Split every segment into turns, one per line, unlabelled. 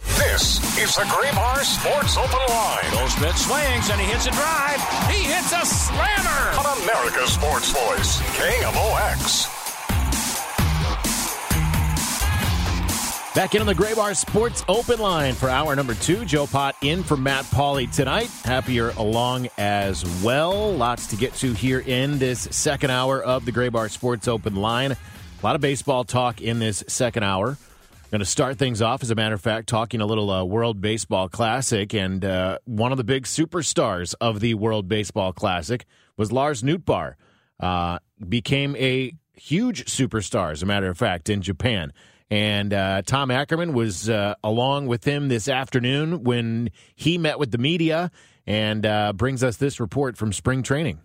This is the Graybar Sports Open Line
Goldschmidt swings and he hits a drive. He hits a slammer.
on America's Sports Voice, KMOX.
Back in on the Graybar Sports Open Line for hour number two. Joe Pott in for Matt Pauley tonight. Happier along as well. Lots to get to here in this second hour of the Graybar Sports Open Line. A lot of baseball talk in this second hour. Going to start things off, as a matter of fact, talking a little uh, World Baseball Classic. And uh, one of the big superstars of the World Baseball Classic was Lars Nootbaar. Uh, became a huge superstar, as a matter of fact, in Japan. And uh, Tom Ackerman was uh, along with him this afternoon when he met with the media and uh, brings us this report from spring training.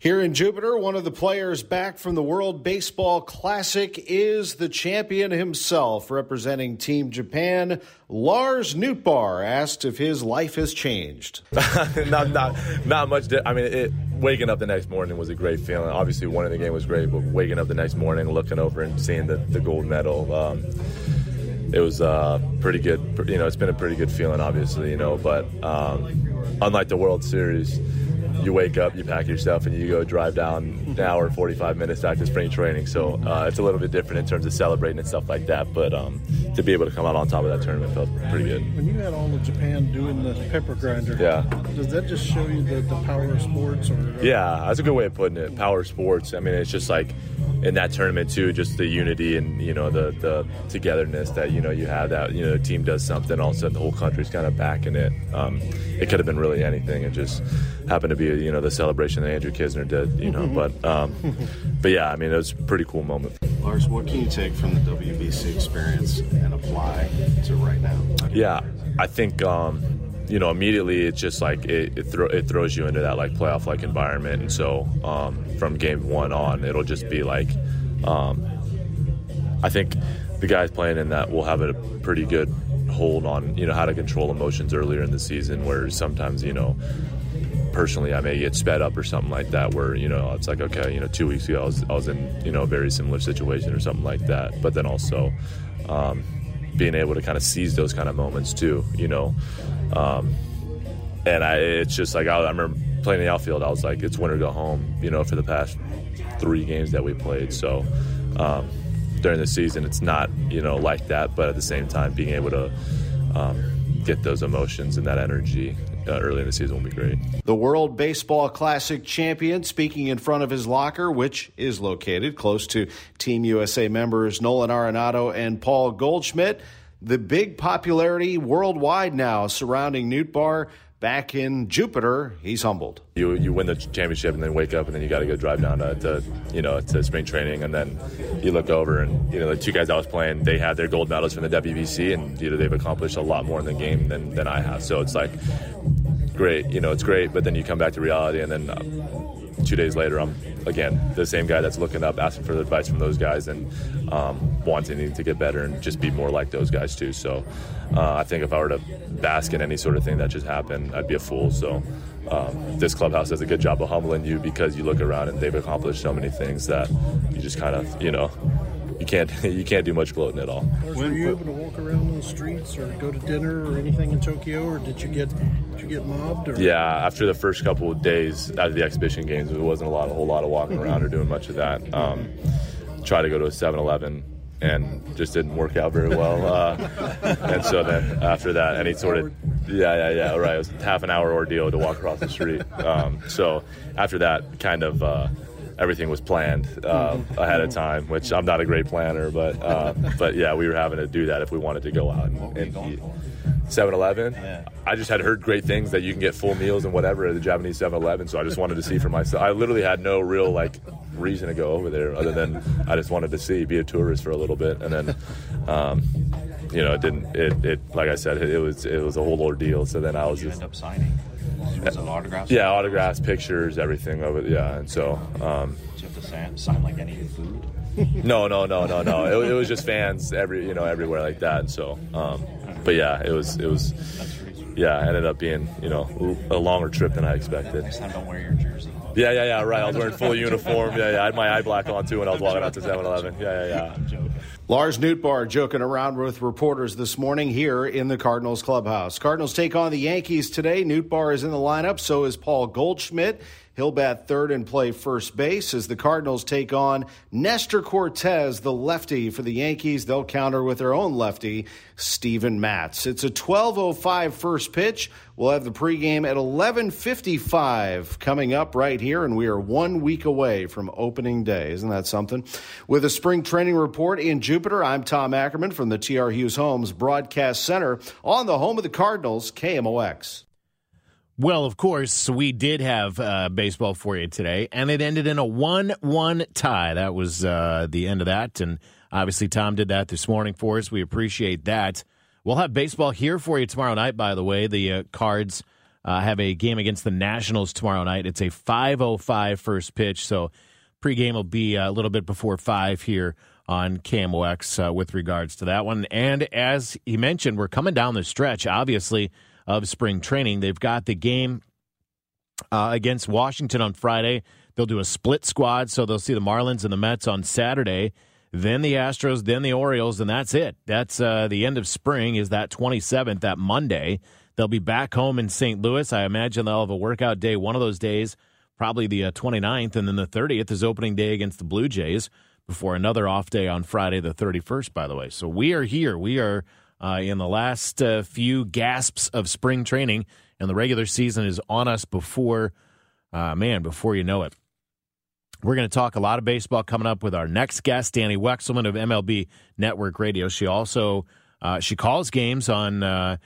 Here in Jupiter, one of the players back from the World Baseball Classic is the champion himself, representing Team Japan. Lars Nootbaar asked if his life has changed.
not, not, not much. Di- I mean, it, waking up the next morning was a great feeling. Obviously, winning the game was great, but waking up the next morning, looking over and seeing the, the gold medal, um, it was uh, pretty good. You know, it's been a pretty good feeling, obviously. You know, but um, unlike the World Series, you wake up, you pack your stuff, and you go drive down an hour and 45 minutes back to spring training. So uh, it's a little bit different in terms of celebrating and stuff like that. But um, to be able to come out on top of that tournament felt pretty good.
When you had all of Japan doing the pepper grinder,
Yeah.
does that just show you the, the power of sports? Or
Yeah, that's a good way of putting it. Power sports. I mean, it's just like in that tournament too, just the unity and you know the the togetherness that you know you have. That you know the team does something, all of a sudden the whole country's kind of backing it. Um, it could have been really anything. It just happened to be you know the celebration that Andrew Knizner did. You know, but um, but yeah, I mean it was a pretty cool moment.
Lars, what can you take from the WBC experience and apply to right now?
Yeah, I think um, you know immediately it's just like it it, thro- it throws you into that like playoff like environment, and so um, from game one on, it'll just be like um, I think the guys playing in that will have a pretty good hold on you know how to control emotions earlier in the season, where sometimes you know personally I may get sped up or something like that where you know it's like okay you know two weeks ago I was, I was in you know a very similar situation or something like that. But then also um, being able to kind of seize those kind of moments too you know? Um, and I it's just like I, I remember playing the outfield I was like it's win or go home you know for the past three games that we played. So um, during the season it's not you know like that but at the same time being able to um, get those emotions and that energy uh, early in the season will be great
The World Baseball Classic champion speaking in front of his locker, which is located close to Team USA members Nolan Arenado and Paul Goldschmidt. The big popularity worldwide now surrounding Nootbaar. Back in Jupiter, he's humbled.
you you win the championship and then wake up and then you got to go drive down to, to you know to spring training and then you look over and you know the two guys I was playing they had their gold medals from the WBC and you know they've accomplished a lot more in the game than, than I have so it's like great you know it's great but then you come back to reality and then uh, two days later I'm again the same guy that's looking up asking for advice from those guys and um, wanting to get better and just be more like those guys too. So uh, I think if I were to bask in any sort of thing that just happened I'd be a fool. So um, this clubhouse does a good job of humbling you because you look around and they've accomplished so many things that you just kind of you know you can't you can't do much gloating at all
were you able to walk around the streets or go to dinner or anything in Tokyo, or did you get did you get mobbed? Or?
Yeah, after the first couple of days out of the exhibition games, there wasn't a lot, a whole lot of walking around or doing much of that. Um, try to go to a 7-Eleven and just didn't work out very well. Uh, and so then after that, any sort of yeah, yeah, yeah, right. It was a half an hour ordeal to walk across the street. Um, so after that, kind of. Uh, everything was planned uh, ahead of time, which I'm not a great planner, but uh, but yeah, we were having to do that if we wanted to go out and, and eat. 7-Eleven. I just had heard great things that you can get full meals and whatever at the Japanese 7-Eleven, so I just wanted to see for myself. I literally had no real like reason to go over there other than I just wanted to see, be a tourist for a little bit, and then. Um, you know, it didn't. It, it like I said, it, it was it was a whole ordeal. So then I was
you
just
end up signing. Was it autographs?
yeah, autographs, pictures, everything of it. Yeah, and so um,
Did you have to sign, sign like any food?
no, no, no, no, no. It, it was just fans every you know everywhere like that. And so, um, but yeah, it was it was yeah, ended up being you know a longer trip than I expected.
Next time, don't wear your jersey.
Yeah, yeah, yeah. Right. I was wearing full uniform. Yeah, yeah. I had my eye black on too when I was walking out to 7-Eleven. Yeah, yeah, yeah.
Lars Nootbaar joking around with reporters this morning here in the Cardinals clubhouse. Cardinals take on the Yankees today. Nootbaar is in the lineup, so is Paul Goldschmidt. He'll bat third and play first base as the Cardinals take on Nestor Cortes, the lefty for the Yankees. They'll counter with their own lefty, Steven Matz. It's a 12:05 first pitch. We'll have the pregame at 11:55 coming up right here, and we are one week away from opening day. Isn't that something? With a spring training report in Jupiter, I'm Tom Ackerman from the TR Hughes Homes Broadcast Center on the home of the Cardinals, KMOX.
Well, of course, we did have uh, baseball for you today, and it ended in a 1 1 tie. That was uh, the end of that. And obviously, Tom did that this morning for us. We appreciate that. We'll have baseball here for you tomorrow night, by the way. The uh, Cards uh, have a game against the Nationals tomorrow night. It's a 5.05 first pitch, so pregame will be a little bit before 5 here on KMOX uh, with regards to that one. And as he mentioned, we're coming down the stretch, obviously, of spring training. They've got the game uh, against Washington on Friday. They'll do a split squad, so they'll see the Marlins and the Mets on Saturday. Then the Astros, then the Orioles, and that's it. That's uh, the end of spring. Is that 27th, that Monday? They'll be back home in St. Louis. I imagine they'll have a workout day one of those days, probably the uh, 29th, and then the 30th is opening day against the Blue Jays before another off day on Friday, the 31st. By the way, so we are here. We are uh, in the last uh, few gasps of spring training, and the regular season is on us before, uh, man, before you know it. We're going to talk a lot of baseball coming up with our next guest, Dani Wexelman of MLB Network Radio. She also uh, she calls games on uh,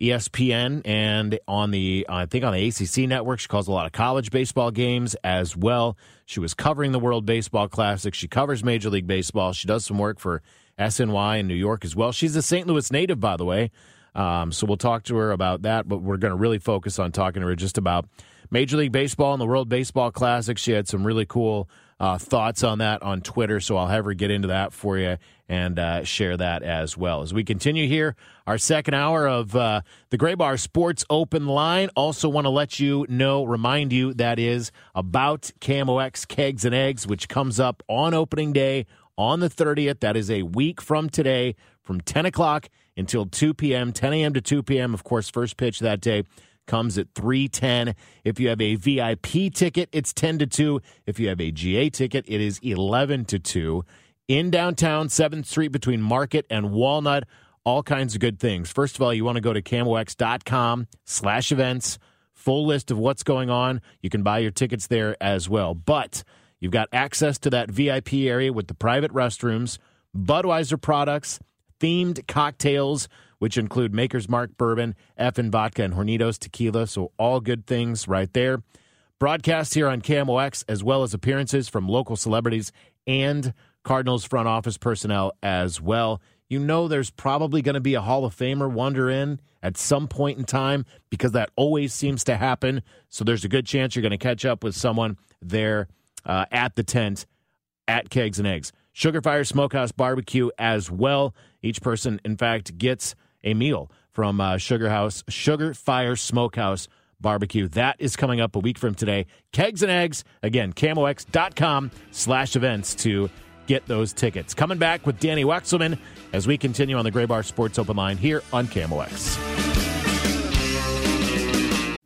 ESPN and on the I think on the ACC network. She calls a lot of college baseball games as well. She was covering the World Baseball Classic. She covers Major League Baseball. She does some work for SNY in New York as well. She's a St. Louis native, by the way. Um, so we'll talk to her about that, but we're going to really focus on talking to her just about Major League Baseball and the World Baseball Classic. She had some really cool uh, thoughts on that on Twitter, so I'll have her get into that for you and uh, share that as well. As we continue here, our second hour of uh, the Graybar Sports Open Line. Also, want to let you know, remind you that is about KMOX Kegs and Eggs, which comes up on opening day on the 30th. That is a week from today, from 10 o'clock until 2 p.m., 10 a.m. to 2 p.m. Of course, first pitch that day comes at 310 if you have a vip ticket it's 10 to 2 if you have a ga ticket it is 11 to 2 in downtown 7th street between market and walnut all kinds of good things first of all you want to go to kmox.com slash events full list of what's going on you can buy your tickets there as well but you've got access to that vip area with the private restrooms budweiser products themed cocktails which include Maker's Mark bourbon, Effen vodka, and Hornitos tequila. So all good things right there. Broadcast here on KMOX, as well as appearances from local celebrities and Cardinals front office personnel as well. You know, there's probably going to be a Hall of Famer wander in at some point in time because that always seems to happen. So there's a good chance you're going to catch up with someone there uh, at the tent at Kegs and Eggs. Sugar Fire Smokehouse Barbecue as well. Each person, in fact, gets a meal from uh, Sugar House, Sugar Fire Smokehouse Barbecue. That is coming up a week from today. Kegs and Eggs, again, kmox.com slash events to get those tickets. Coming back with Dani Wexelman as we continue on the Graybar Sports Open Line here on KMOX.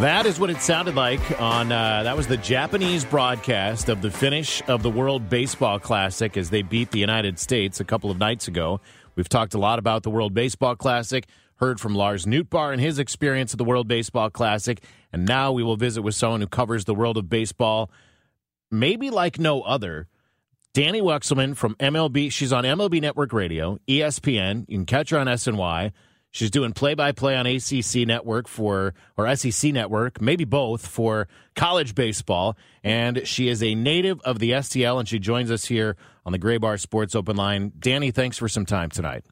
That is what it sounded like on. Uh, that was the Japanese broadcast of the finish of the World Baseball Classic as they beat the United States a couple of nights ago. We've talked a lot about the World Baseball Classic, heard from Lars Nootbaar and his experience of the World Baseball Classic, and now we will visit with someone who covers the world of baseball, maybe like no other. Dani Wexelman from MLB. She's on MLB Network Radio, ESPN. You can catch her on SNY. She's doing play by play on ACC Network for, or SEC Network, maybe both, for college baseball. And she is a native of the STL, and she joins us here on the Graybar Sports Open Line. Dani, thanks for some time tonight.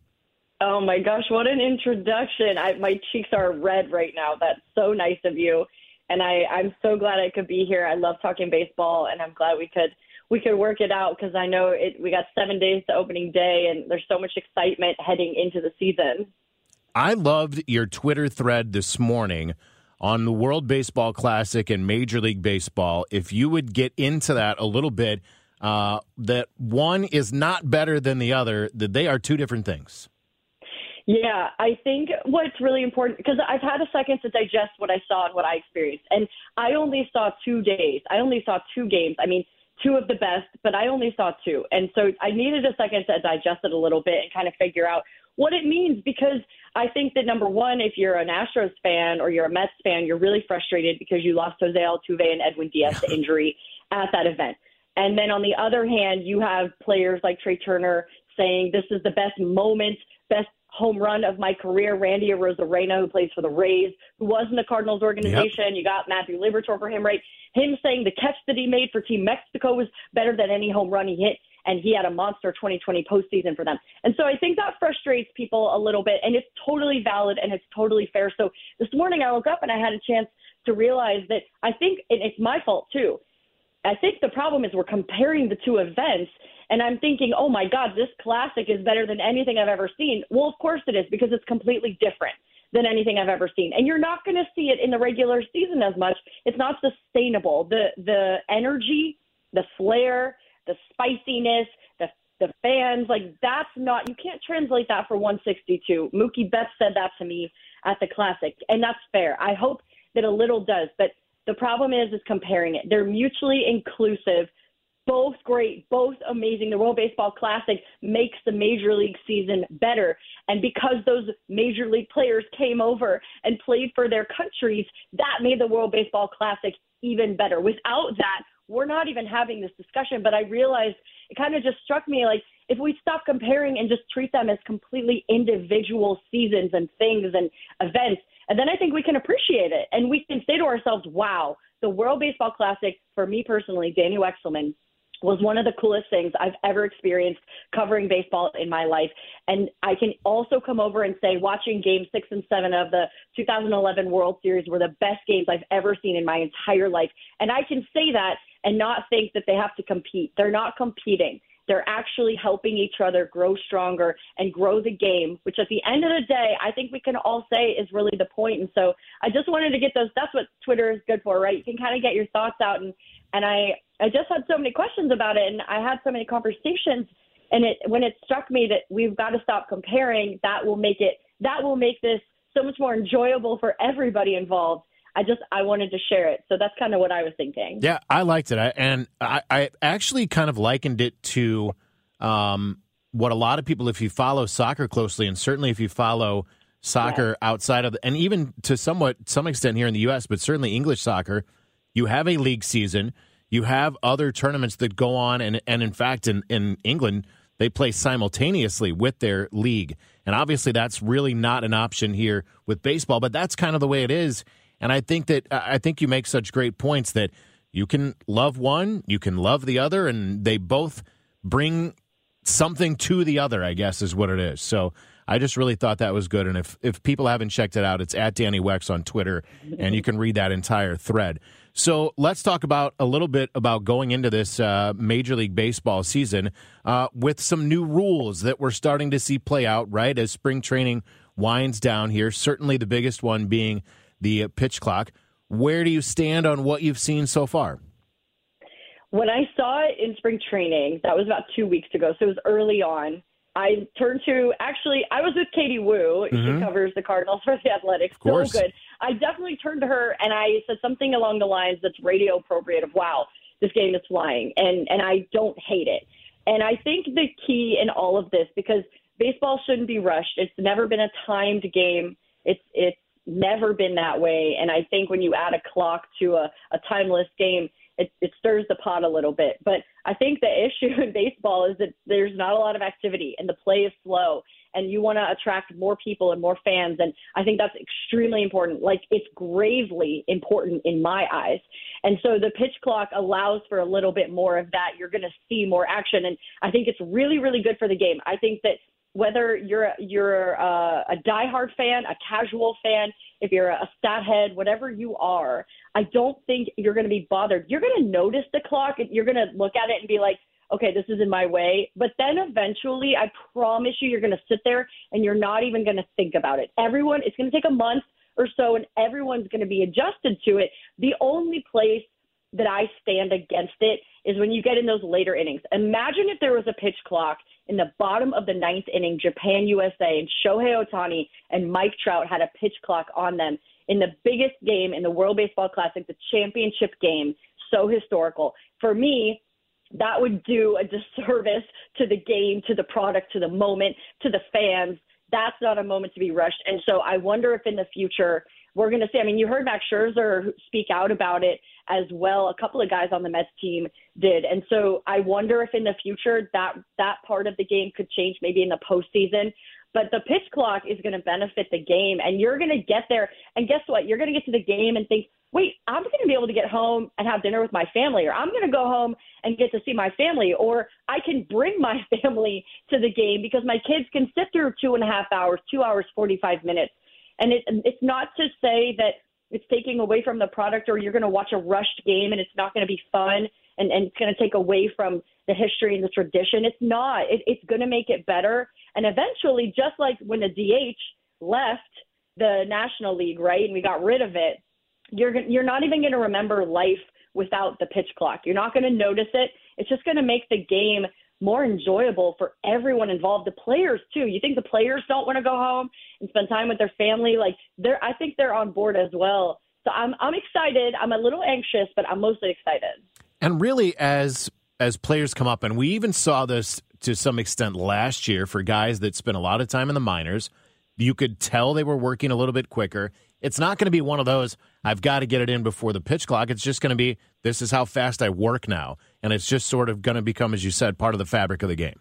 Oh my gosh, what an introduction. I, my cheeks are red right now. That's so nice of you. And I, I'm so glad I could be here. I love talking baseball and I'm glad we could we could work it out because I know it we got seven days to opening day and there's so much excitement heading into the season.
I loved your Twitter thread this morning on the World Baseball Classic and Major League Baseball. If you would get into that a little bit, uh, that one is not better than the other, that they are two different things.
Yeah, I think what's really important because I've had a second to digest what I saw and what I experienced, and I only saw two days. I only saw two games. I mean, two of the best, but I only saw two, and so I needed a second to digest it a little bit and kind of figure out what it means because I think that number one, if you're an Astros fan or you're a Mets fan, you're really frustrated because you lost Jose Altuve and Edwin Diaz to injury at that event. And then on the other hand, you have players like Trey Turner saying this is the best moment, best home run of my career. Randy Arozarena, who plays for the Rays, who was in the Cardinals organization. You got Matthew Liberatore for him, right? Him saying the catch that he made for Team Mexico was better than any home run he hit and he had a monster 2020 postseason for them. And so I think that frustrates people a little bit, and it's totally valid and it's totally fair. So this morning I woke up and I had a chance to realize that I think and it's my fault too. I think the problem is we're comparing the two events, and I'm thinking, oh my God, this classic is better than anything I've ever seen. Well, of course it is because it's completely different than anything I've ever seen. And you're not going to see it in the regular season as much. It's not sustainable. The the energy, the flair, the spiciness, the the fans, like that's not you can't translate that for 162. Mookie Betts said that to me at the classic, and that's fair. I hope that a little does, but the problem is is comparing it. They're mutually inclusive. Both great, both amazing. The World Baseball Classic makes the Major League season better. And because those Major League players came over and played for their countries, that made the World Baseball Classic even better. Without that, we're not even having this discussion. But I realized it kind of just struck me like if we stop comparing and just treat them as completely individual seasons and things and events, and then I think we can appreciate it and we can say to ourselves, wow, the World Baseball Classic, for me personally, Dani Wexelman, was one of the coolest things I've ever experienced covering baseball in my life. And I can also come over and say watching game six and seven of the 2011 World Series were the best games I've ever seen in my entire life. And I can say that and not think that they have to compete. They're not competing. They're actually helping each other grow stronger and grow the game, which at the end of the day, I think we can all say is really the point. And so I just wanted to get those. That's what Twitter is good for, right? You can kind of get your thoughts out. And, and I, I just had so many questions about it and I had so many conversations and it, when it struck me that we've got to stop comparing, that will make it, that will make this so much more enjoyable for everybody involved. I just I wanted to share it. So that's kind of what I was thinking.
Yeah, I liked it, I, and I, I actually kind of likened it to um, what a lot of people, if you follow soccer closely, and certainly if you follow soccer yeah. outside of, the, and even to somewhat some extent here in the U.S., but certainly English soccer, you have a league season, you have other tournaments that go on, and and in fact in in England they play simultaneously with their league, and obviously that's really not an option here with baseball, but that's kind of the way it is and I think that I think you make such great points that you can love one, you can love the other, and they both bring something to the other. I guess is what it is. So I just really thought that was good. And if if people haven't checked it out, it's at Dani Wex on Twitter, and you can read that entire thread. So let's talk about a little bit about going into this uh, Major League Baseball season uh, with some new rules that we're starting to see play out right as spring training winds down here. Certainly, the biggest one being the pitch clock. Where do you stand on what you've seen so far?
When I saw it in spring training, that was about two weeks ago, so it was early on. I turned to actually, I was with Katie Woo. Mm-hmm. She covers the Cardinals for the Athletics. So good. I definitely turned to her and I said something along the lines that's radio appropriate of wow, this game is flying, and and I don't hate it. And I think the key in all of this because baseball shouldn't be rushed. It's never been a timed game. It's it's never been that way. And I think when you add a clock to a, a timeless game, it, it stirs the pot a little bit. But I think the issue in baseball is that there's not a lot of activity and the play is slow and you want to attract more people and more fans. And I think that's extremely important. Like it's gravely important in my eyes. And so the pitch clock allows for a little bit more of that. You're going to see more action. And I think it's really, really good for the game. I think that whether you're you're a, a diehard fan, a casual fan, if you're a stat head, whatever you are, I don't think you're going to be bothered. You're going to notice the clock and you're going to look at it and be like, okay, this is in my way. But then eventually, I promise you, you're going to sit there and you're not even going to think about it. Everyone, it's going to take a month or so, and everyone's going to be adjusted to it. The only place that I stand against it is when you get in those later innings. Imagine if there was a pitch clock in the bottom of the ninth inning, Japan USA and Shohei Ohtani and Mike Trout had a pitch clock on them in the biggest game in the World Baseball Classic, the championship game. So historical. For me, that would do a disservice to the game, to the product, to the moment, to the fans. That's not a moment to be rushed. And so I wonder if in the future we're going to see. I mean, you heard Max Scherzer speak out about it as well. A couple of guys on the Mets team did, and so I wonder if in the future that that part of the game could change, maybe in the postseason. But the pitch clock is going to benefit the game, and you're going to get there. And guess what? You're going to get to the game and think, wait, I'm going to be able to get home and have dinner with my family, or I'm going to go home and get to see my family, or I can bring my family to the game because my kids can sit through two and a half hours, two hours, 45 minutes. And it, it's not to say that it's taking away from the product or you're going to watch a rushed game and it's not going to be fun and, and it's going to take away from the history and the tradition. It's not. It, it's going to make it better. And eventually, just like when the DH left the National League, right, and we got rid of it, you're you're not even going to remember life without the pitch clock. You're not going to notice it. It's just going to make the game more enjoyable for everyone involved, the players too. You think the players don't want to go home and spend time with their family? Like they're, I think they're on board as well. So I'm, I'm excited. I'm a little anxious, but I'm mostly excited.
And really, as as players come up, and we even saw this to some extent last year for guys that spent a lot of time in the minors. You could tell they were working a little bit quicker. It's not going to be one of those, I've got to get it in before the pitch clock. It's just going to be, this is how fast I work now. And it's just sort of going to become, as you said, part of the fabric of the game.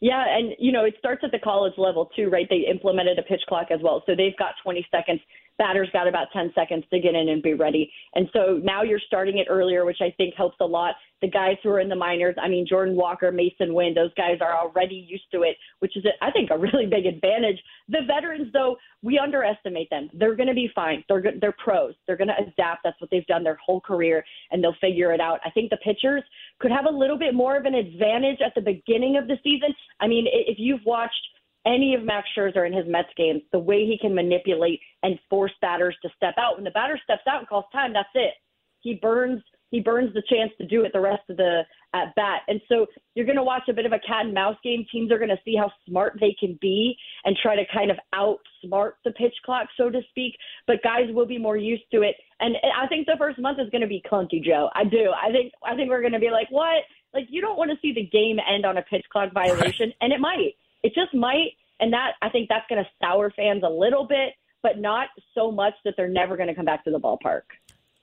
Yeah, and you know, it starts at the college level too, right? They implemented a pitch clock as well. So they've got 20 seconds batters got about 10 seconds to get in and be ready. And so now you're starting it earlier, which I think helps a lot. The guys who are in the minors, I mean, Jordan Walker, Masyn Winn, those guys are already used to it, which is, I think, a really big advantage. The veterans, though, we underestimate them. They're going to be fine. They're. They're pros. They're going to adapt. That's what they've done their whole career, and they'll figure it out. I think the pitchers could have a little bit more of an advantage at the beginning of the season. I mean, if you've watched any of Max Scherzer in his Mets games, the way he can manipulate and force batters to step out. When the batter steps out and calls time, that's it. He burns he burns the chance to do it the rest of the at bat. And so you're going to watch a bit of a cat and mouse game. Teams are going to see how smart they can be and try to kind of outsmart the pitch clock, so to speak. But guys will be more used to it. And I think the first month is going to be clunky, Joe. I do. I think I think we're going to be like, what? Like you don't want to see the game end on a pitch clock violation, and it might. It just might. And that I think that's going to sour fans a little bit, but not so much that they're never going to come back to the ballpark.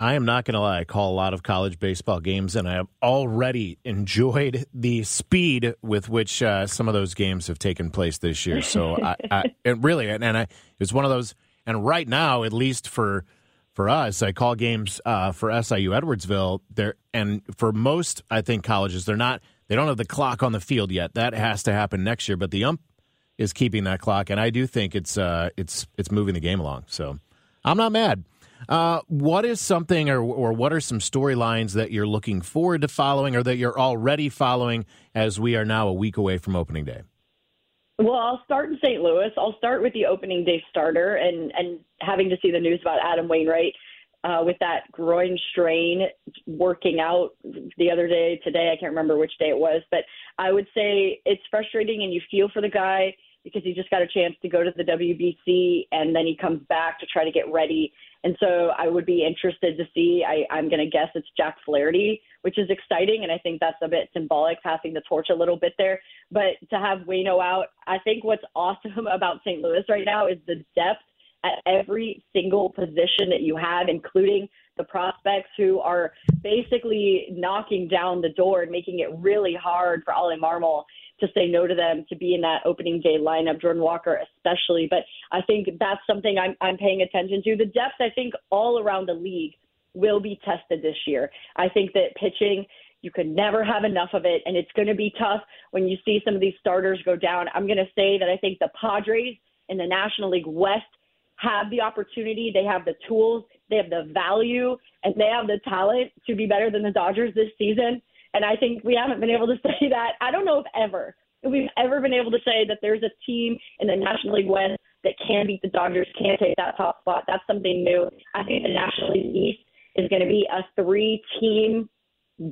I am not going to lie. I call a lot of college baseball games, and I have already enjoyed the speed with which uh, some of those games have taken place this year. So, I, I and really, and, and I, it's one of those. And right now, at least for for us, I call games uh, for SIU Edwardsville. There, and for most, I think colleges, they're not. They don't have the clock on the field yet. That has to happen next year. But the ump is keeping that clock, and I do think it's uh, it's it's moving the game along. So, I'm not mad. Uh, what is something, or, or what are some storylines that you're looking forward to following, or that you're already following as we are now a week away from opening day?
Well, I'll start in St. Louis. I'll start with the opening day starter and and having to see the news about Adam Wainwright uh, with that groin strain working out the other day, today. I can't remember which day it was, but I would say it's frustrating and you feel for the guy because he just got a chance to go to the WBC and then he comes back to try to get ready. And so I would be interested to see. I, I'm going to guess it's Jack Flaherty, which is exciting, and I think that's a bit symbolic, passing the torch a little bit there. But to have Wayno out, I think what's awesome about St. Louis right now is the depth at every single position that you have, including the prospects who are basically knocking down the door and making it really hard for Oli Marmol to say no to them to be in that opening day lineup, Jordan Walker especially. But I think that's something I'm, I'm paying attention to. The depth, I think, all around the league will be tested this year. I think that pitching, you can never have enough of it, and it's going to be tough when you see some of these starters go down. I'm going to say that I think the Padres in the National League West have the opportunity, they have the tools, they have the value, and they have the talent to be better than the Dodgers this season. And I think we haven't been able to say that. I don't know if ever if we've ever been able to say that there's a team in the National League West that can beat the Dodgers, can take that top spot. That's something new. I think the National League East is going to be a three-team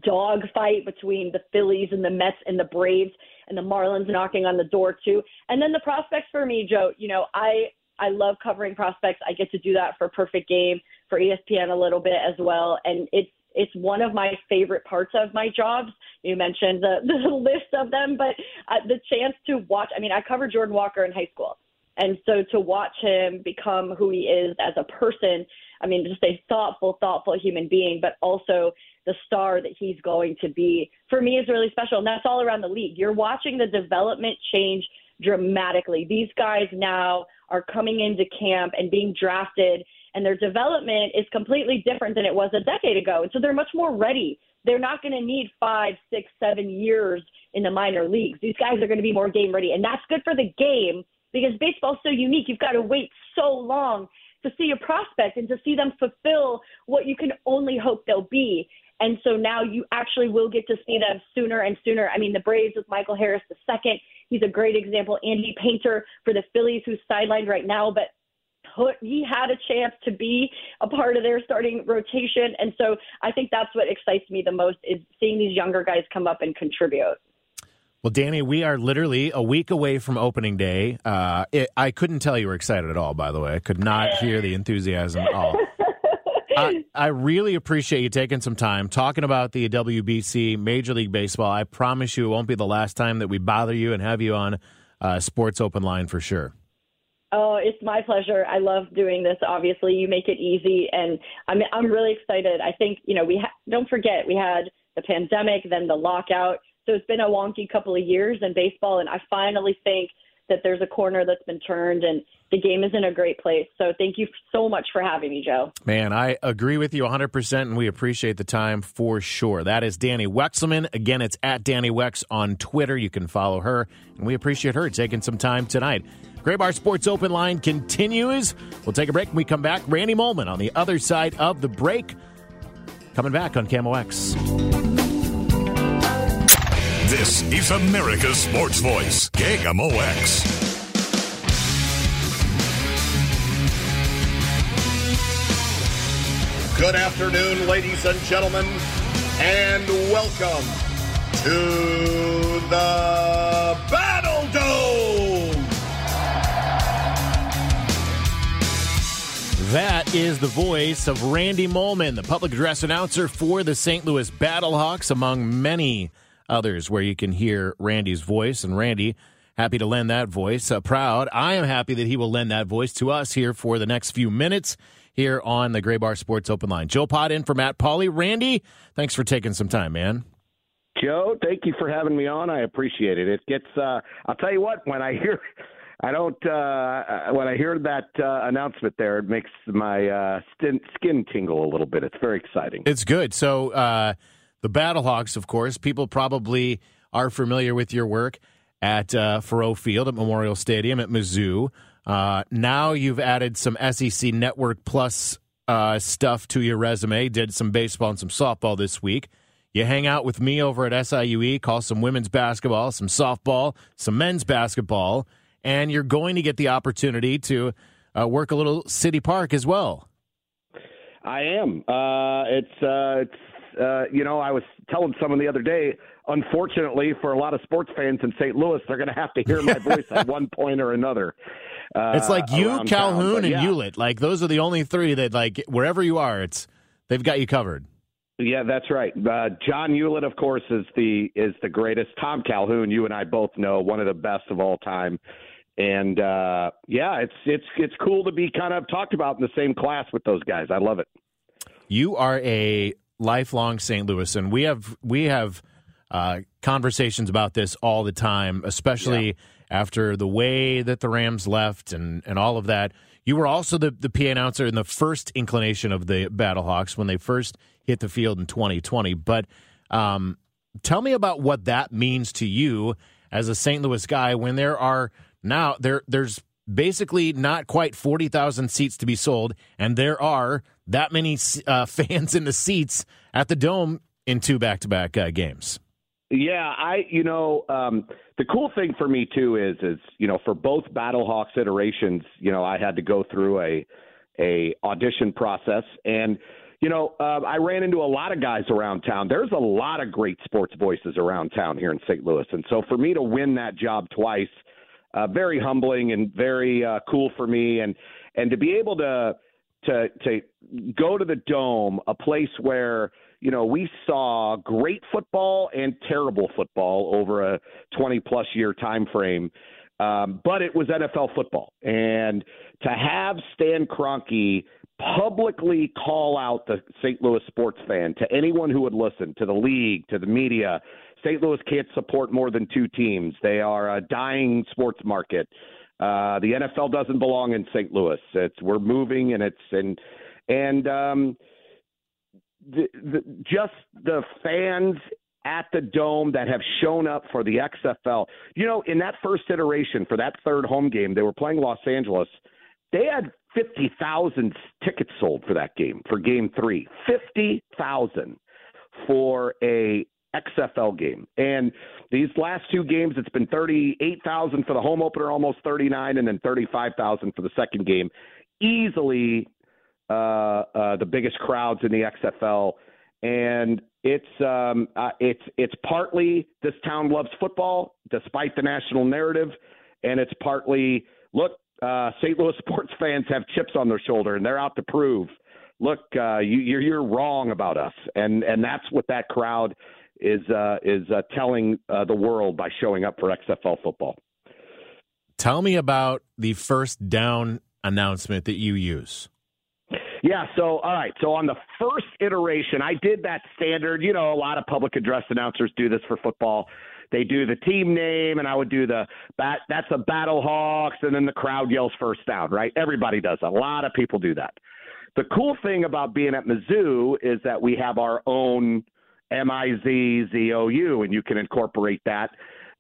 dog fight between the Phillies and the Mets and the Braves and the Marlins knocking on the door too. And then the prospects for me, Joe, you know, I I love covering prospects. I get to do that for Perfect Game, for ESPN a little bit as well. And it's it's one of my favorite parts of my jobs. You mentioned the, the list of them, but uh, the chance to watch. I mean, I covered Jordan Walker in high school, and so to watch him become who he is as a person. I mean, just a thoughtful, thoughtful human being, but also the star that he's going to be. For me, is really special, and that's all around the league. You're watching the development change dramatically. These guys now are coming into camp and being drafted and their development is completely different than it was a decade ago. And so they're much more ready. They're not going to need five, six, seven years in the minor leagues. These guys are going to be more game ready. And that's good for the game because baseball's so unique. You've got to wait so long to see a prospect and to see them fulfill what you can only hope they'll be. And so now you actually will get to see them sooner and sooner. I mean, the Braves with Michael Harris the second, he's a great example. Andy Painter for the Phillies, who's sidelined right now, but he had a chance to be a part of their starting rotation and so I think that's what excites me the most is seeing these younger guys come up and contribute.
Well, Dani, we are literally a week away from opening day. Uh, it, I couldn't tell you were excited at all, by the way. I could not hear the enthusiasm at all. I, I, really appreciate you taking some time talking about the WBC Major League Baseball. I promise you it won't be the last time that we bother you and have you on uh, Sports Open Line for sure.
Oh, it's my pleasure. I love doing this. Obviously, you make it easy, and I'm I'm really excited. I think you know we ha- don't forget we had the pandemic, then the lockout, so it's been a wonky couple of years in baseball, and I finally think that there's a corner that's been turned and the game is in a great place. So thank you so much for having me, Joe.
Man, I agree with you 100%, and we appreciate the time for sure. That is Dani Wexelman. Again, it's at Dani Wex on Twitter. You can follow her, and we appreciate her taking some time tonight. Graybar Sports Open Line continues. We'll take a break when we come back. Randy Moehlman on the other side of the break. Coming back on KMOX.
This is America's Sports Voice, KMOX.
Good afternoon, ladies and gentlemen, and welcome to the Battle Dome.
That is the voice of Randy Moehlman, the public address announcer for the St. Louis Battlehawks, among many others where you can hear Randy's voice. And Randy, happy to lend that voice. Uh, proud. I am happy that he will lend that voice to us here for the next few minutes here on the Graybar Sports Open Line. Joe Pott in for Matt Pauley. Randy, thanks for taking some time, man.
Joe, thank you for having me on. I appreciate it. It gets. Uh, I'll tell you what. When I hear, I don't. Uh, when I hear that uh, announcement there, it makes my uh, skin, skin tingle a little bit. It's very exciting.
It's good. So uh, the Battlehawks, of course, people probably are familiar with your work at uh, Field at Memorial Stadium at Mizzou. Uh, now you've added some SEC Network Plus uh, stuff to your resume. Did some baseball and some softball this week. You hang out with me over at SIUE, call some women's basketball, some softball, some men's basketball, and you're going to get the opportunity to uh, work a little City Park as well.
I am. Uh, it's uh, it's uh, you know I was telling someone the other day. Unfortunately, for a lot of sports fans in St. Louis, they're going to have to hear my voice at one point or another. Uh,
it's like you, Calhoun,
town.
And
yeah.
Ulett. Like those are the only three that like wherever you are, it's they've got you covered.
Yeah, that's right. Uh, John Ulett, of course, is the is the greatest. Tom Calhoun, you and I both know, one of the best of all time. And uh, yeah, it's it's it's cool to be kind of talked about in the same class with those guys. I love it.
You are a lifelong St. Louis, and we have we have uh, conversations about this all the time, especially after the way that the Rams left and and all of that. You were also the the PA announcer in the first inclination of the Battlehawks when they first hit the field in 2020. But um, tell me about what that means to you as a St. Louis guy when there are now there there's basically not quite 40,000 seats to be sold and there are that many uh, fans in the seats at the dome in two back-to-back uh, games.
Yeah, I you know um, the cool thing for me too is is you know for both Battlehawks iterations, you know I had to go through a a audition process and you know uh, I ran into a lot of guys around town. There's a lot of great sports voices around town here in St. Louis, and so for me to win that job twice, uh, very humbling and very uh, cool for me, and and to be able to to to go to the dome, a place where you know we saw great football and terrible football over a 20 plus year time frame. Um, but it was NFL football, and to have Stan Kroenke publicly call out the St. Louis sports fan to anyone who would listen, to the league, to the media, St. Louis can't support more than two teams. They are a dying sports market. Uh, the NFL doesn't belong in St. Louis. It's we're moving, and it's and and um, the, the, just the fans at the dome that have shown up for the XFL. You know, in that first iteration for that third home game, they were playing Los Angeles. They had fifty thousand tickets sold for that game for Game Three. Fifty thousand for a XFL game. And these last two games, it's been 38,000 for the home opener, almost 39, and then 35,000 for the second game. Easily uh, uh, the biggest crowds in the XFL. And it's um, uh, it's it's partly this town loves football, despite the national narrative, and it's partly look, uh, St. Louis sports fans have chips on their shoulder, and they're out to prove, look, uh, you, you're you're wrong about us, and and that's what that crowd is uh, is uh, telling uh, the world by showing up for XFL football.
Tell me about the first down announcement that you use.
Yeah, so all right. So on the first iteration, I did that standard, you know, a lot of public address announcers do this for football. they do the team name, and I would do the bat. That's a Battlehawks, and then the crowd yells first down. Right? Everybody does. A lot of people do that. The cool thing about being at Mizzou is that we have our own M I Z Z O U, and you can incorporate that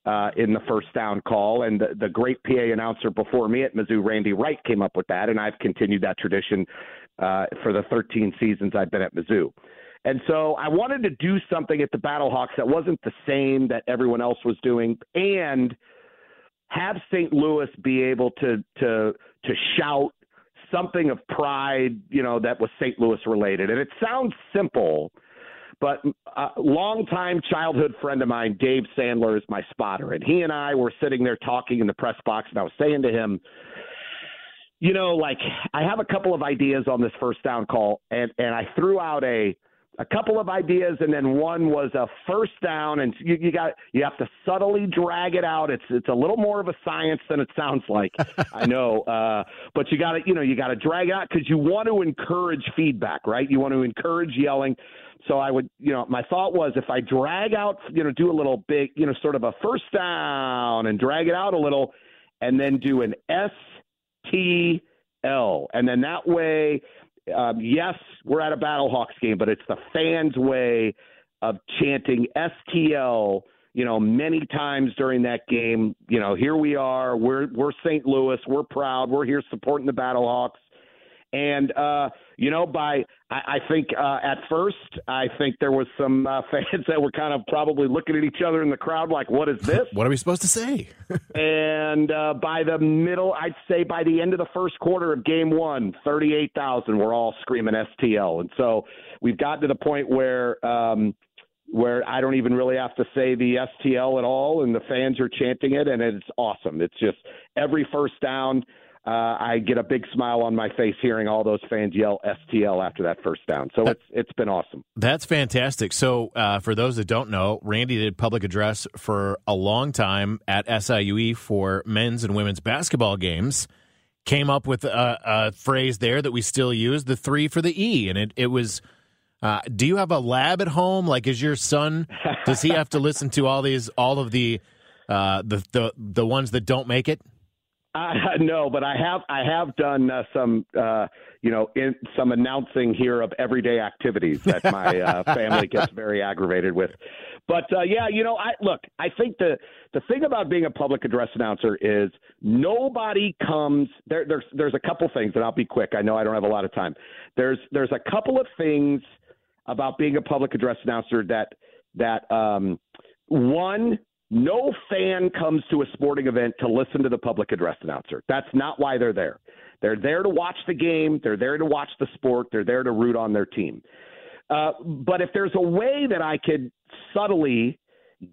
uh, in the first down call. And the, the great PA announcer before me at Mizzou, Randy Wright, came up with that, and I've continued that tradition uh, for the 13 seasons I've been at Mizzou. And so I wanted to do something at the Battlehawks that wasn't the same that everyone else was doing, and have St. Louis be able to to to shout something of pride, you know, that was St. Louis related. And it sounds simple, but a longtime childhood friend of mine, Dave Sandler, is my spotter. And he and I were sitting there talking in the press box, and I was saying to him, you know, like I have a couple of ideas on this first down call, and and I threw out a a couple of ideas, and then one was a first down, and you, you got you have to subtly drag it out. It's it's a little more of a science than it sounds like. I know, uh, but you got to you know you got to drag it out because you want to encourage feedback, right? You want to encourage yelling. So I would, you know, my thought was if I drag out, you know, do a little big, you know, sort of a first down and drag it out a little, and then do an S T L, and then that way um, yes, we're at a Battlehawks game, but it's the fans' way of chanting STL. You know, many times during that game. You know, here we are. We're we're St. Louis. We're proud. We're here supporting the Battlehawks. And uh, you know, by I, I think uh, at first, I think there was some uh, fans that were kind of probably looking at each other in the crowd, like, "What is this?
what are we supposed to say?"
and uh, by the middle, I'd say by the end of the first quarter of Game One, thirty-eight thousand were all screaming STL, and so we've gotten to the point where. Um, where I don't even really have to say the STL at all, and the fans are chanting it, and it's awesome. It's just every first down, uh, I get a big smile on my face hearing all those fans yell STL after that first down. So it's it's been awesome.
That's fantastic. So uh, for those that don't know, Randy did public address for a long time at SIUE for men's and women's basketball games. Came up with a, a phrase there that we still use, the three for the E, and it it was. Uh, do you have a lab at home? Like, is your son? Does he have to listen to all these, all of the, uh, the the the ones that don't make it?
Uh, no, but I have I have done uh, some uh, you know in, some announcing here of everyday activities that my uh, family gets very aggravated with. But uh, yeah, you know, I look. I think the the thing about being a public address announcer is nobody comes there. There's there's a couple things, and I'll be quick. I know I don't have a lot of time. There's there's a couple of things about being a public address announcer that that um, one no fan comes to a sporting event to listen to the public address announcer. That's not why they're there. They're there to watch the game. They're there to watch the sport. They're there to root on their team. Uh, but if there's a way that I could subtly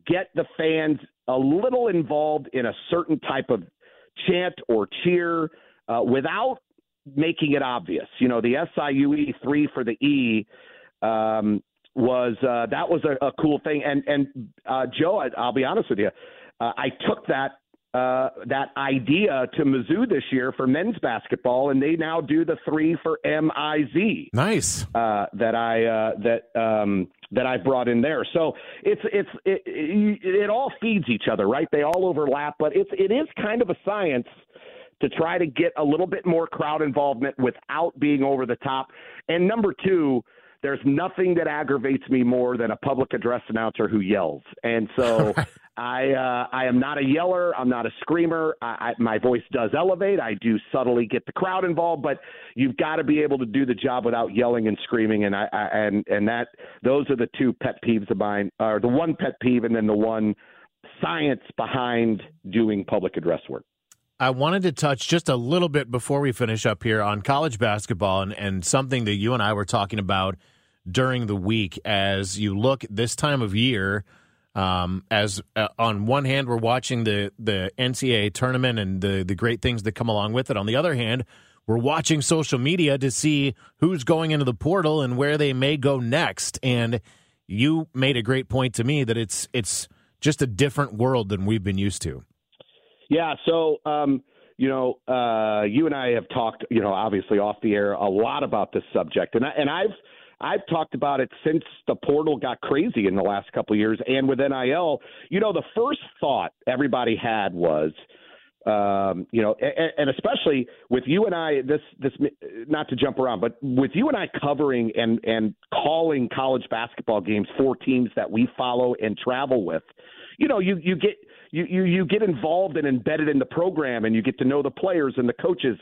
get the fans a little involved in a certain type of chant or cheer uh, without making it obvious, you know, the SIUE three for the E um, was uh, that was a, a cool thing. And and uh, Joe, I, I'll be honest with you, uh, I took that uh, that idea to Mizzou this year for men's basketball, and they now do the three for M I Z.
Nice
uh, that I uh, that um, that I brought in there. So it's it's it, it, it all feeds each other, right? They all overlap, but it's it is kind of a science to try to get a little bit more crowd involvement without being over the top. And number two, there's nothing that aggravates me more than a public address announcer who yells. And so I uh, I am not a yeller. I'm not a screamer. I, I, my voice does elevate. I do subtly get the crowd involved, but you've got to be able to do the job without yelling and screaming. And I, I and and that those are the two pet peeves of mine, or the one pet peeve, and then the one science behind doing public address work.
I wanted to touch just a little bit before we finish up here on college basketball and, and something that you and I were talking about during the week as you look this time of year. Um, as uh, on one hand, we're watching the the NCAA tournament and the the great things that come along with it. On the other hand, we're watching social media to see who's going into the portal and where they may go next. And you made a great point to me that it's it's just a different world than we've been used to.
Yeah. So. Um, you know, uh, you and I have talked, you know, obviously off the air a lot about this subject, and I, and I've I've talked about it since the portal got crazy in the last couple of years, and with NIL. You know, the first thought everybody had was, um, you know, and, and especially with you and I, this this not to jump around, but with you and I covering and and calling college basketball games for teams that we follow and travel with, you know, you you get you you you get involved and embedded in the program, and you get to know the players and the coaches,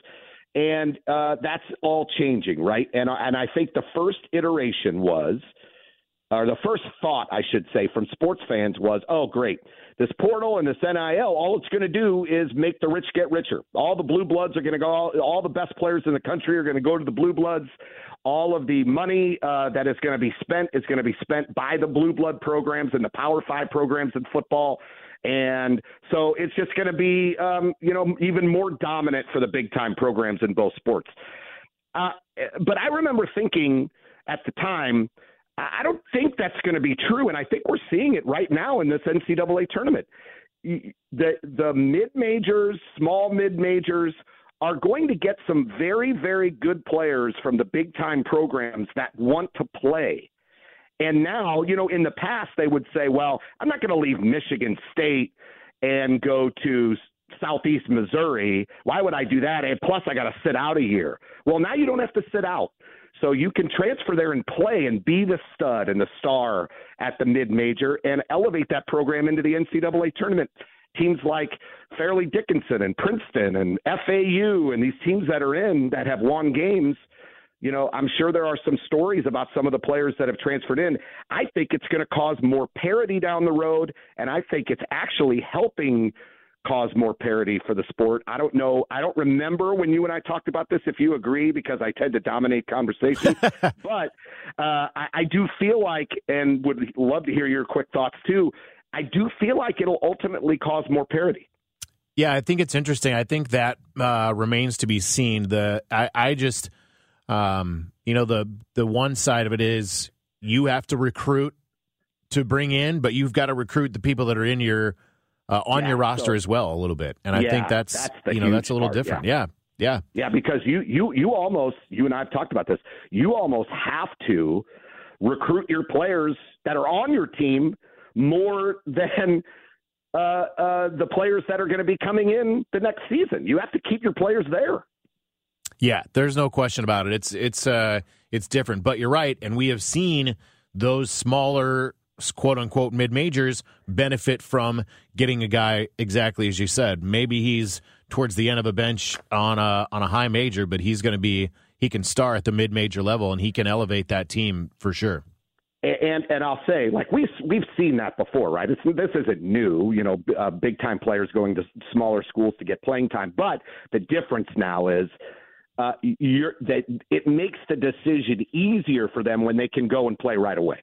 and uh, that's all changing, right? And and I think the first iteration was or the first thought, I should say, from sports fans was, oh, great. This portal and this NIL, all it's going to do is make the rich get richer. All the blue bloods are going to go, all, all the best players in the country are going to go to the blue bloods. All of the money uh, that is going to be spent is going to be spent by the blue blood programs and the Power Five programs in football. And so it's just going to be, um, you know, even more dominant for the big time programs in both sports. Uh, but I remember thinking at the time, I don't think that's going to be true, and I think we're seeing it right now in this NCAA tournament. The the mid majors, small mid majors, are going to get some very very good players from the big time programs that want to play. And now, you know, in the past they would say, "Well, I'm not going to leave Michigan State and go to Southeast Missouri. Why would I do that? And plus, I got to sit out a year. Well, now you don't have to sit out. So you can transfer there and play and be the stud and the star at the mid major and elevate that program into the NCAA tournament. Teams like Fairleigh Dickinson and Princeton and FAU and these teams that are in that have won games. You know, I'm sure there are some stories about some of the players that have transferred in. I think it's going to cause more parity down the road, and I think it's actually helping cause more parity for the sport. I don't know. I don't remember when you and I talked about this. If you agree, because I tend to dominate conversations, but uh, I, I do feel like, and would love to hear your quick thoughts too. I do feel like it'll ultimately cause more parity.
Yeah, I think it's interesting. I think that uh, remains to be seen. The I, I just, um, you know, the the one side of it is you have to recruit to bring in, but you've got to recruit the people that are in your uh, on
yeah,
your roster
so,
as well a little bit, and
yeah,
I think that's,
that's
you know that's a little
part,
different.
Yeah.
yeah,
yeah, yeah. Because you you you almost you and I have talked about this. You almost have to recruit your players that are on your team more than uh, uh, the players that are going to be coming in the next season. You have to keep your players there.
Yeah, there's no question about it. It's it's uh it's different, but you're right, and we have seen those smaller quote unquote mid majors benefit from getting a guy exactly as you said. Maybe he's towards the end of a bench on a on a high major, but he's going to be he can star at the mid major level and he can elevate that team for sure.
And and I'll say, like we we've, we've seen that before, right? It's, this isn't new, you know, uh, big time players going to smaller schools to get playing time. But the difference now is uh, you're, that it makes the decision easier for them when they can go and play right away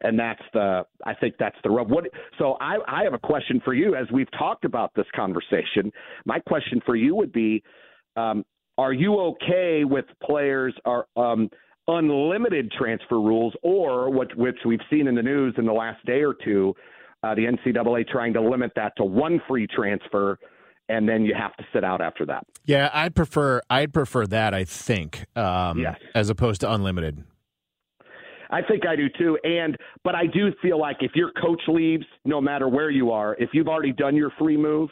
and that's the I think that's the rub. What so I I have a question for you as we've talked about this conversation. My question for you would be, um, are you okay with players are um, unlimited transfer rules, or what which we've seen in the news in the last day or two, uh, the NCAA trying to limit that to one free transfer and then you have to sit out after that.
Yeah, I'd prefer I'd prefer that. I think, um,
yes.
as opposed to unlimited.
I think I do too. And but I do feel like if your coach leaves, no matter where you are, if you've already done your free move,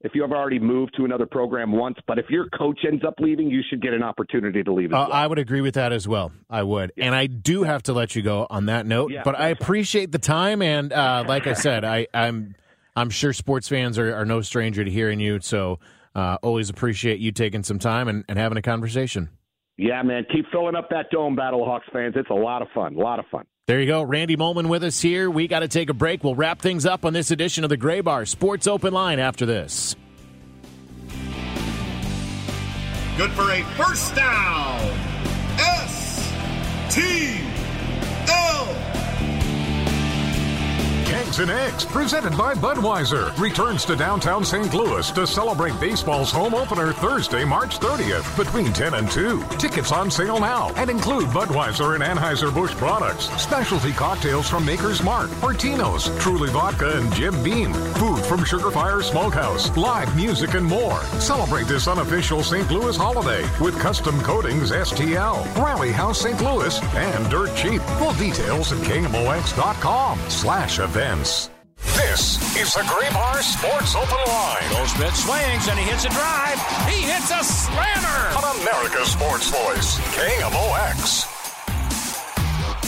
if you have already moved to another program once, but if your coach ends up leaving, you should get an opportunity to leave.
Uh,
well.
I would agree with that as well. I would, yeah. and I do have to let you go on that note.
Yeah,
but I appreciate the time, and uh, like I said, I, I'm I'm sure sports fans are, are no stranger to hearing you. So uh, always appreciate you taking some time and, and having a conversation.
Yeah, man. Keep filling up that dome, Battlehawks fans. It's a lot of fun. A lot of fun.
There you go. Randy Moehlman with us here. We got to take a break. We'll wrap things up on this edition of the Graybar Sports Open Line after this.
Good for a first down. S T L.
Wags and Eggs, presented by Budweiser, returns to downtown St. Louis to celebrate baseball's home opener Thursday, March 30th, between 10 and 2. Tickets on sale now and include Budweiser and Anheuser-Busch products, specialty cocktails from Maker's Mark, Martino's, Truly Vodka, and Jim Beam, food from Sugarfire Smokehouse, live music, and more. Celebrate this unofficial St. Louis holiday with custom coatings STL, Rally House St. Louis, and Dirt Cheap. Full details at KMOX.com slash events. This is the Graybar Sports Open Line.
Goldschmidt swings and he hits a drive. He hits a slammer.
On America's Sports Voice, KMOX.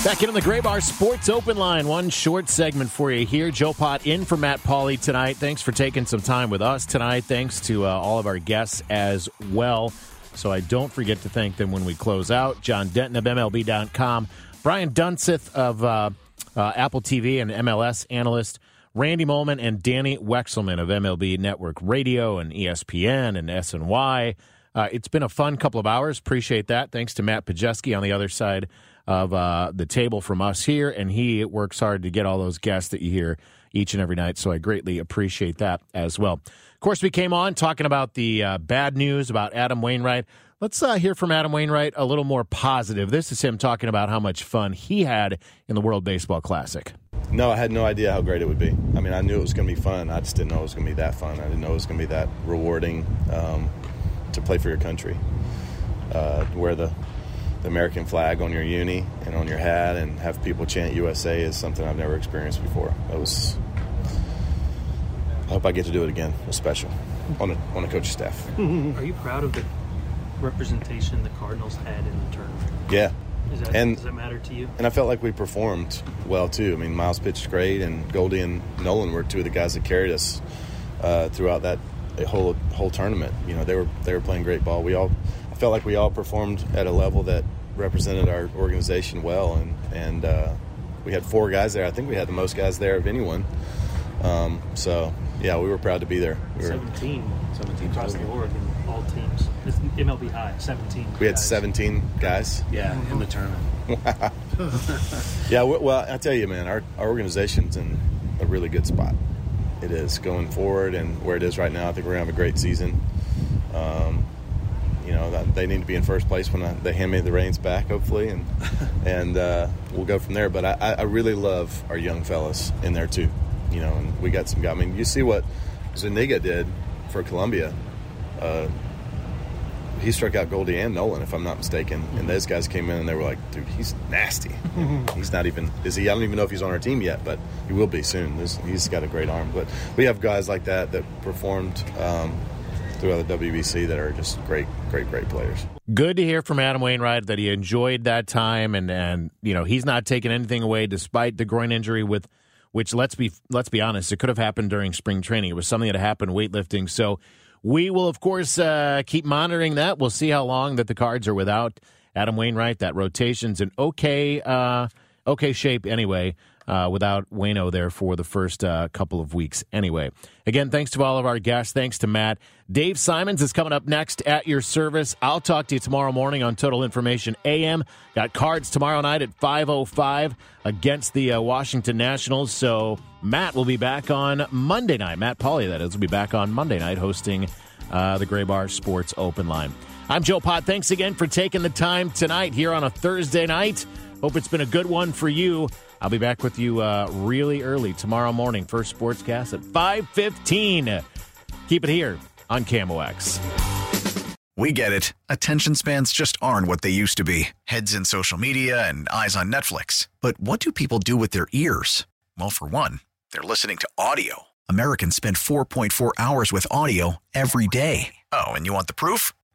Back in the Graybar Sports Open Line. One short segment for you here. Joe Pott in for Matt Pauley tonight. Thanks for taking some time with us tonight. Thanks to uh, all of our guests as well. So I don't forget to thank them when we close out. John Denton of MLB.com. Brian Dunseth of uh, uh, Apple TV and MLS analyst. Randy Moehlman and Dani Wexelman of MLB Network Radio and ESPN and SNY. Uh, it's been a fun couple of hours. Appreciate that. Thanks to Matt Pajeski on the other side of uh, the table from us here, and he works hard to get all those guests that you hear each and every night. So I greatly appreciate that as well. Of course, we came on talking about the uh, bad news about Adam Wainwright. Let's uh, hear from Adam Wainwright a little more positive. This is him talking about how much fun he had in the World Baseball Classic.
No, I had no idea how great it would be. I mean, I knew it was going to be fun. I just didn't know it was going to be that fun. I didn't know it was going to be that rewarding um, to play for your country. Uh, wear the, the American flag on your uni and on your hat and have people chant USA is something I've never experienced before. It was. I hope I get to do it again. It was special on a, on a coaching staff.
Are you proud of the representation the Cardinals had in the tournament?
Yeah.
Is that,
and
does that matter to you?
and I felt like we performed well too. I mean, Miles pitched great, and Goldie and Nolan were two of the guys that carried us uh, throughout that whole whole tournament. You know, they were they were playing great ball. We all I felt like we all performed at a level that represented our organization well, and and uh, we had four guys there. I think we had the most guys there of anyone. Um, so yeah, we were proud to be there. We were,
17, 17 across the board in all teams. It's MLB high, 17.
we had
guys.
17 guys.
Yeah, in the tournament.
Wow. yeah, we- well, I tell you, man, our, our organization's in a really good spot. It is going forward, and where it is right now, I think we're gonna have a great season. Um, you know, that- they need to be in first place when I, they hand me the reins back, hopefully, and and uh, we'll go from there. But I, I I really love our young fellas in there too. You know, and we got some guys. I mean, you see what Zuniga did for Colombia. Uh, he struck out Goldie and Nolan, if I'm not mistaken. And those guys came in and they were like, dude, he's nasty. he's not even, is he? I don't even know if he's on our team yet, but he will be soon. There's, he's got a great arm. But we have guys like that that performed um, throughout the WBC that are just great, great, great players.
Good to hear from Adam Wainwright that he enjoyed that time and and you know he's not taking anything away despite the groin injury with which let's be let's be honest it could have happened during spring training it was something that happened weightlifting so we will of course uh, keep monitoring that. We'll see how long that the cards are without Adam Wainwright. That rotation's in okay uh, okay shape anyway uh, without Wayno there for the first uh, couple of weeks anyway. Again, thanks to all of our guests. Thanks to Matt. Dave Simons is coming up next at your service. I'll talk to you tomorrow morning on Total Information AM. Got cards tomorrow night at 5.05 against the uh, Washington Nationals. So Matt will be back on Monday night. Matt Pauley, that is, will be back on Monday night hosting uh, the Graybar Sports Open Line. I'm Joe Pott. Thanks again for taking the time tonight here on a Thursday night. Hope it's been a good one for you. I'll be back with you uh, really early tomorrow morning. First sportscast at 5.15. Keep it here on KMOX.
We get it. Attention spans just aren't what they used to be heads in social media and eyes on Netflix. But what do people do with their ears? Well, for one, they're listening to audio. Americans spend 4.4 hours with audio every day. Oh, and you want the proof?